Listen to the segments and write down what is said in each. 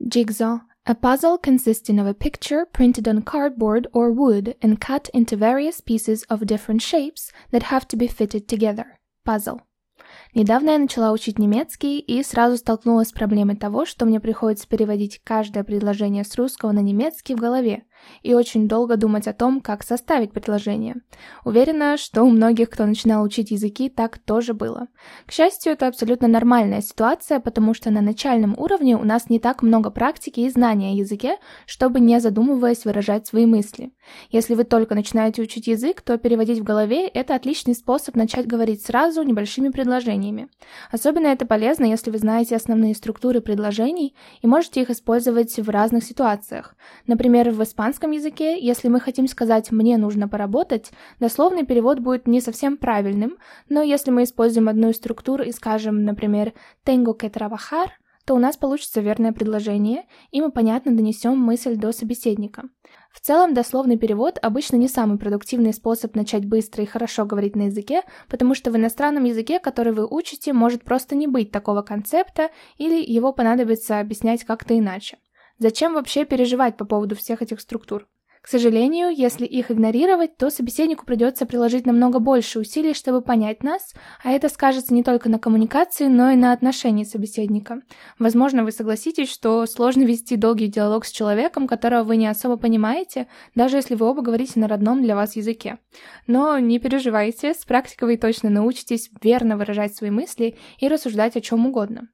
Jigsaw. A puzzle consisting of a picture printed on cardboard or wood and cut into various pieces of different shapes that have to be fitted together. Puzzle. Недавно я начала учить немецкий и сразу столкнулась с проблемой того, что мне приходится переводить каждое предложение с русского на немецкий в голове, и очень долго думать о том, как составить предложение. Уверена, что у многих, кто начинал учить языки, так тоже было. К счастью, это абсолютно нормальная ситуация, потому что на начальном уровне у нас не так много практики и знаний о языке, чтобы не задумываясь выражать свои мысли. Если вы только начинаете учить язык, то переводить в голове – это отличный способ начать говорить сразу небольшими предложениями. Особенно это полезно, если вы знаете основные структуры предложений и можете их использовать в разных ситуациях. Например, в испанском испанском языке, если мы хотим сказать «мне нужно поработать», дословный перевод будет не совсем правильным, но если мы используем одну из структур и скажем, например, «tengo que trabajar», то у нас получится верное предложение, и мы понятно донесем мысль до собеседника. В целом, дословный перевод обычно не самый продуктивный способ начать быстро и хорошо говорить на языке, потому что в иностранном языке, который вы учите, может просто не быть такого концепта, или его понадобится объяснять как-то иначе. Зачем вообще переживать по поводу всех этих структур? К сожалению, если их игнорировать, то собеседнику придется приложить намного больше усилий, чтобы понять нас, а это скажется не только на коммуникации, но и на отношении собеседника. Возможно, вы согласитесь, что сложно вести долгий диалог с человеком, которого вы не особо понимаете, даже если вы оба говорите на родном для вас языке. Но не переживайте, с практикой вы точно научитесь верно выражать свои мысли и рассуждать о чем угодно.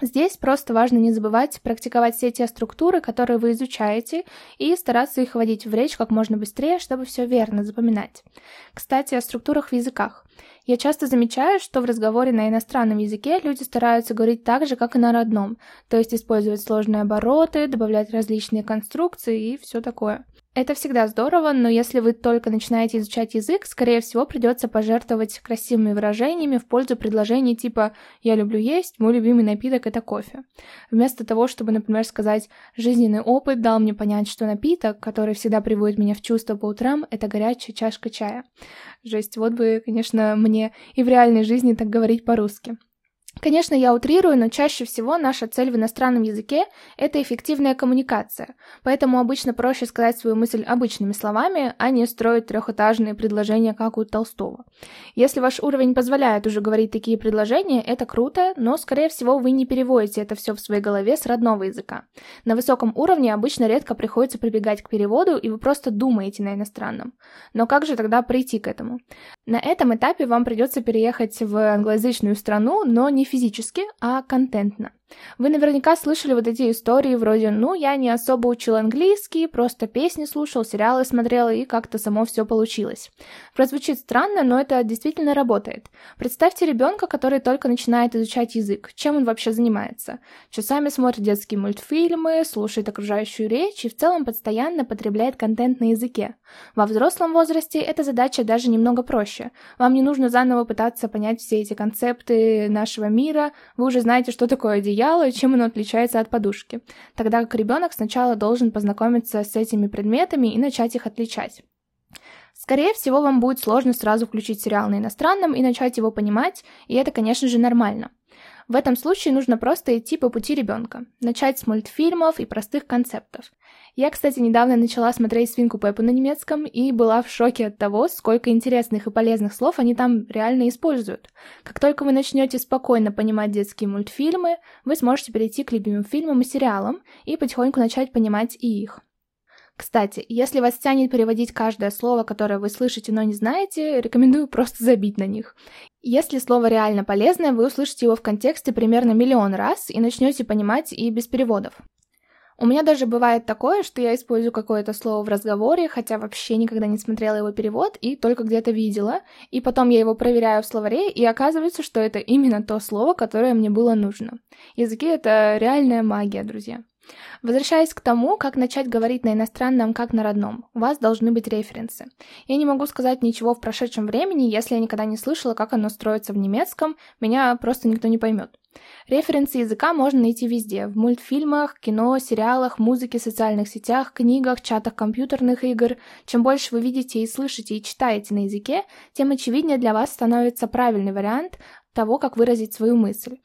Здесь просто важно не забывать практиковать все те структуры, которые вы изучаете, и стараться их вводить в речь как можно быстрее, чтобы все верно запоминать. Кстати, о структурах в языках. Я часто замечаю, что в разговоре на иностранном языке люди стараются говорить так же, как и на родном, то есть использовать сложные обороты, добавлять различные конструкции и все такое. Это всегда здорово, но если вы только начинаете изучать язык, скорее всего, придется пожертвовать красивыми выражениями в пользу предложений типа «я люблю есть, мой любимый напиток – это кофе». Вместо того, чтобы, например, сказать «жизненный опыт дал мне понять, что напиток, который всегда приводит меня в чувство по утрам, это горячая чашка чая». Жесть, вот бы, конечно, мне и в реальной жизни так говорить по-русски. Конечно, я утрирую, но чаще всего наша цель в иностранном языке – это эффективная коммуникация, поэтому обычно проще сказать свою мысль обычными словами, а не строить трехэтажные предложения, как у Толстого. Если ваш уровень позволяет уже говорить такие предложения, это круто, но, скорее всего, вы не переводите это все в своей голове с родного языка. На высоком уровне обычно редко приходится прибегать к переводу, и вы просто думаете на иностранном. Но как же тогда прийти к этому? На этом этапе вам придется переехать в англоязычную страну, но не физически, а контентно. Вы наверняка слышали вот эти истории вроде «ну, я не особо учил английский, просто песни слушал, сериалы смотрел, и как-то само все получилось». Прозвучит странно, но это действительно работает. Представьте ребенка, который только начинает изучать язык. Чем он вообще занимается? Часами смотрит детские мультфильмы, слушает окружающую речь и в целом постоянно потребляет контент на языке. Во взрослом возрасте эта задача даже немного проще. Вам не нужно заново пытаться понять все эти концепты нашего мира, вы уже знаете, что такое одеяло, одеяло и чем оно отличается от подушки, тогда как ребенок сначала должен познакомиться с этими предметами и начать их отличать. Скорее всего, вам будет сложно сразу включить сериал на иностранном и начать его понимать, и это, конечно же, нормально. В этом случае нужно просто идти по пути ребенка, начать с мультфильмов и простых концептов. Я, кстати, недавно начала смотреть «Свинку Пеппу» на немецком и была в шоке от того, сколько интересных и полезных слов они там реально используют. Как только вы начнете спокойно понимать детские мультфильмы, вы сможете перейти к любимым фильмам и сериалам и потихоньку начать понимать и их. Кстати, если вас тянет переводить каждое слово, которое вы слышите, но не знаете, рекомендую просто забить на них. Если слово реально полезное, вы услышите его в контексте примерно миллион раз и начнете понимать и без переводов. У меня даже бывает такое, что я использую какое-то слово в разговоре, хотя вообще никогда не смотрела его перевод и только где-то видела, и потом я его проверяю в словаре, и оказывается, что это именно то слово, которое мне было нужно. Языки — это реальная магия, друзья. Возвращаясь к тому, как начать говорить на иностранном, как на родном, у вас должны быть референсы. Я не могу сказать ничего в прошедшем времени, если я никогда не слышала, как оно строится в немецком, меня просто никто не поймет. Референсы языка можно найти везде – в мультфильмах, кино, сериалах, музыке, социальных сетях, книгах, чатах компьютерных игр. Чем больше вы видите и слышите и читаете на языке, тем очевиднее для вас становится правильный вариант того, как выразить свою мысль.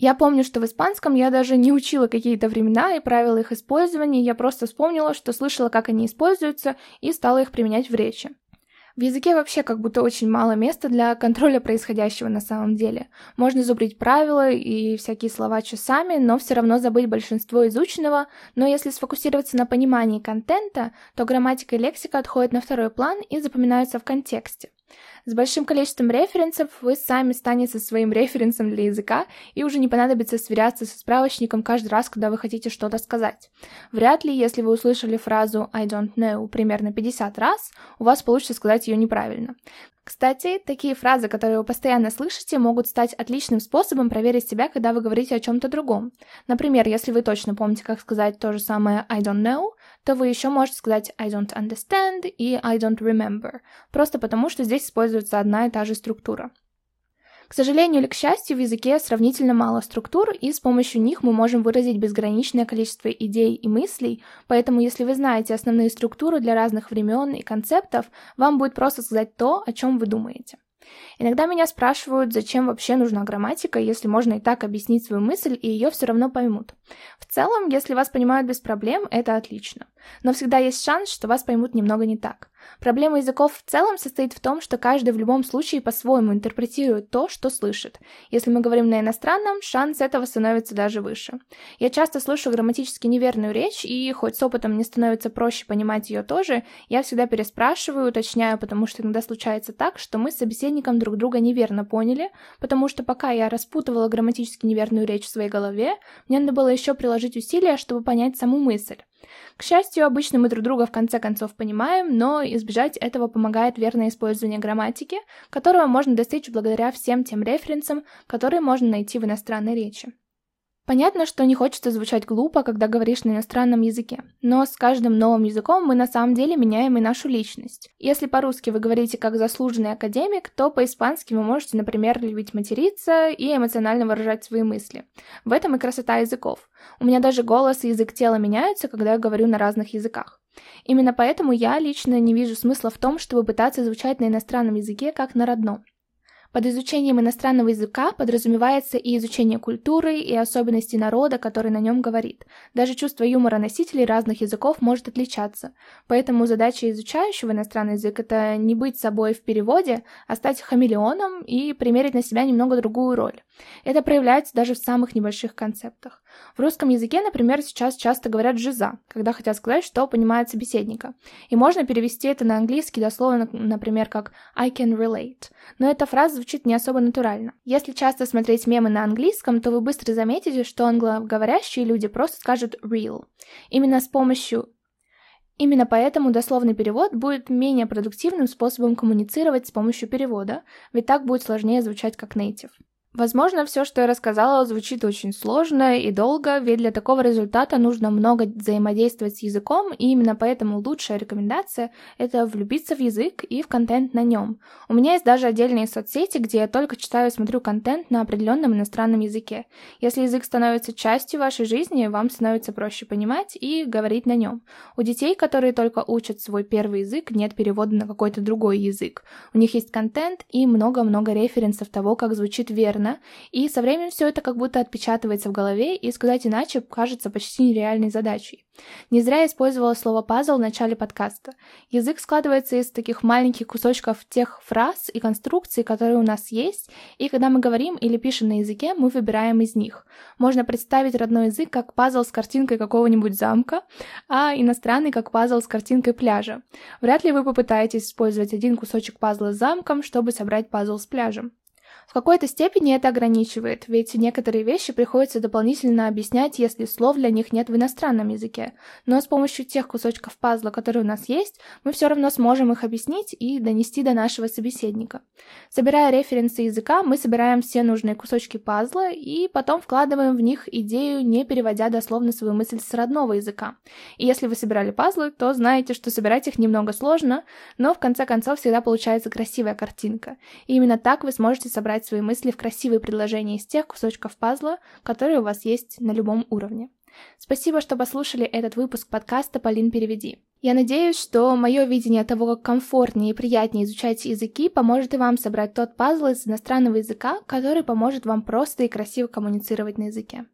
Я помню, что в испанском я даже не учила какие-то времена и правила их использования, я просто вспомнила, что слышала, как они используются, и стала их применять в речи. В языке вообще как будто очень мало места для контроля происходящего на самом деле. Можно зубрить правила и всякие слова часами, но все равно забыть большинство изученного, но если сфокусироваться на понимании контента, то грамматика и лексика отходят на второй план и запоминаются в контексте. С большим количеством референсов вы сами станете своим референсом для языка, и уже не понадобится сверяться со справочником каждый раз, когда вы хотите что-то сказать. Вряд ли, если вы услышали фразу I don't know примерно 50 раз, у вас получится сказать ее неправильно. Кстати, такие фразы, которые вы постоянно слышите, могут стать отличным способом проверить себя, когда вы говорите о чем-то другом. Например, если вы точно помните, как сказать то же самое I don't know, то вы еще можете сказать I don't understand и I don't remember, просто потому что здесь используется одна и та же структура. К сожалению или к счастью, в языке сравнительно мало структур, и с помощью них мы можем выразить безграничное количество идей и мыслей, поэтому если вы знаете основные структуры для разных времен и концептов, вам будет просто сказать то, о чем вы думаете. Иногда меня спрашивают, зачем вообще нужна грамматика, если можно и так объяснить свою мысль, и ее все равно поймут. В целом, если вас понимают без проблем, это отлично. Но всегда есть шанс, что вас поймут немного не так. Проблема языков в целом состоит в том, что каждый в любом случае по-своему интерпретирует то, что слышит. Если мы говорим на иностранном, шанс этого становится даже выше. Я часто слышу грамматически неверную речь, и хоть с опытом мне становится проще понимать ее тоже, я всегда переспрашиваю, уточняю, потому что иногда случается так, что мы с собеседником друг друга неверно поняли, потому что пока я распутывала грамматически неверную речь в своей голове, мне надо было еще приложить усилия, чтобы понять саму мысль. К счастью, обычно мы друг друга в конце концов понимаем, но избежать этого помогает верное использование грамматики, которого можно достичь благодаря всем тем референсам, которые можно найти в иностранной речи. Понятно, что не хочется звучать глупо, когда говоришь на иностранном языке, но с каждым новым языком мы на самом деле меняем и нашу личность. Если по-русски вы говорите как заслуженный академик, то по-испански вы можете, например, любить материться и эмоционально выражать свои мысли. В этом и красота языков. У меня даже голос и язык тела меняются, когда я говорю на разных языках. Именно поэтому я лично не вижу смысла в том, чтобы пытаться звучать на иностранном языке как на родном. Под изучением иностранного языка подразумевается и изучение культуры и особенностей народа, который на нем говорит. Даже чувство юмора носителей разных языков может отличаться. Поэтому задача изучающего иностранный язык – это не быть собой в переводе, а стать хамелеоном и примерить на себя немного другую роль. Это проявляется даже в самых небольших концептах. В русском языке, например, сейчас часто говорят «жиза», когда хотят сказать, что понимает собеседника. И можно перевести это на английский дословно, например, как «I can relate». Но эта фраза звучит не особо натурально. Если часто смотреть мемы на английском, то вы быстро заметите, что англоговорящие люди просто скажут real. Именно с помощью Именно поэтому дословный перевод будет менее продуктивным способом коммуницировать с помощью перевода, ведь так будет сложнее звучать как native. Возможно, все, что я рассказала, звучит очень сложно и долго, ведь для такого результата нужно много взаимодействовать с языком, и именно поэтому лучшая рекомендация — это влюбиться в язык и в контент на нем. У меня есть даже отдельные соцсети, где я только читаю и смотрю контент на определенном иностранном языке. Если язык становится частью вашей жизни, вам становится проще понимать и говорить на нем. У детей, которые только учат свой первый язык, нет перевода на какой-то другой язык. У них есть контент и много-много референсов того, как звучит верно, сложно, и со временем все это как будто отпечатывается в голове, и сказать иначе кажется почти нереальной задачей. Не зря я использовала слово «пазл» в начале подкаста. Язык складывается из таких маленьких кусочков тех фраз и конструкций, которые у нас есть, и когда мы говорим или пишем на языке, мы выбираем из них. Можно представить родной язык как пазл с картинкой какого-нибудь замка, а иностранный как пазл с картинкой пляжа. Вряд ли вы попытаетесь использовать один кусочек пазла с замком, чтобы собрать пазл с пляжем. В какой-то степени это ограничивает, ведь некоторые вещи приходится дополнительно объяснять, если слов для них нет в иностранном языке. Но с помощью тех кусочков пазла, которые у нас есть, мы все равно сможем их объяснить и донести до нашего собеседника. Собирая референсы языка, мы собираем все нужные кусочки пазла и потом вкладываем в них идею, не переводя дословно свою мысль с родного языка. И если вы собирали пазлы, то знаете, что собирать их немного сложно, но в конце концов всегда получается красивая картинка. И именно так вы сможете собрать собрать свои мысли в красивые предложения из тех кусочков пазла, которые у вас есть на любом уровне. Спасибо, что послушали этот выпуск подкаста «Полин, переведи». Я надеюсь, что мое видение того, как комфортнее и приятнее изучать языки, поможет и вам собрать тот пазл из иностранного языка, который поможет вам просто и красиво коммуницировать на языке.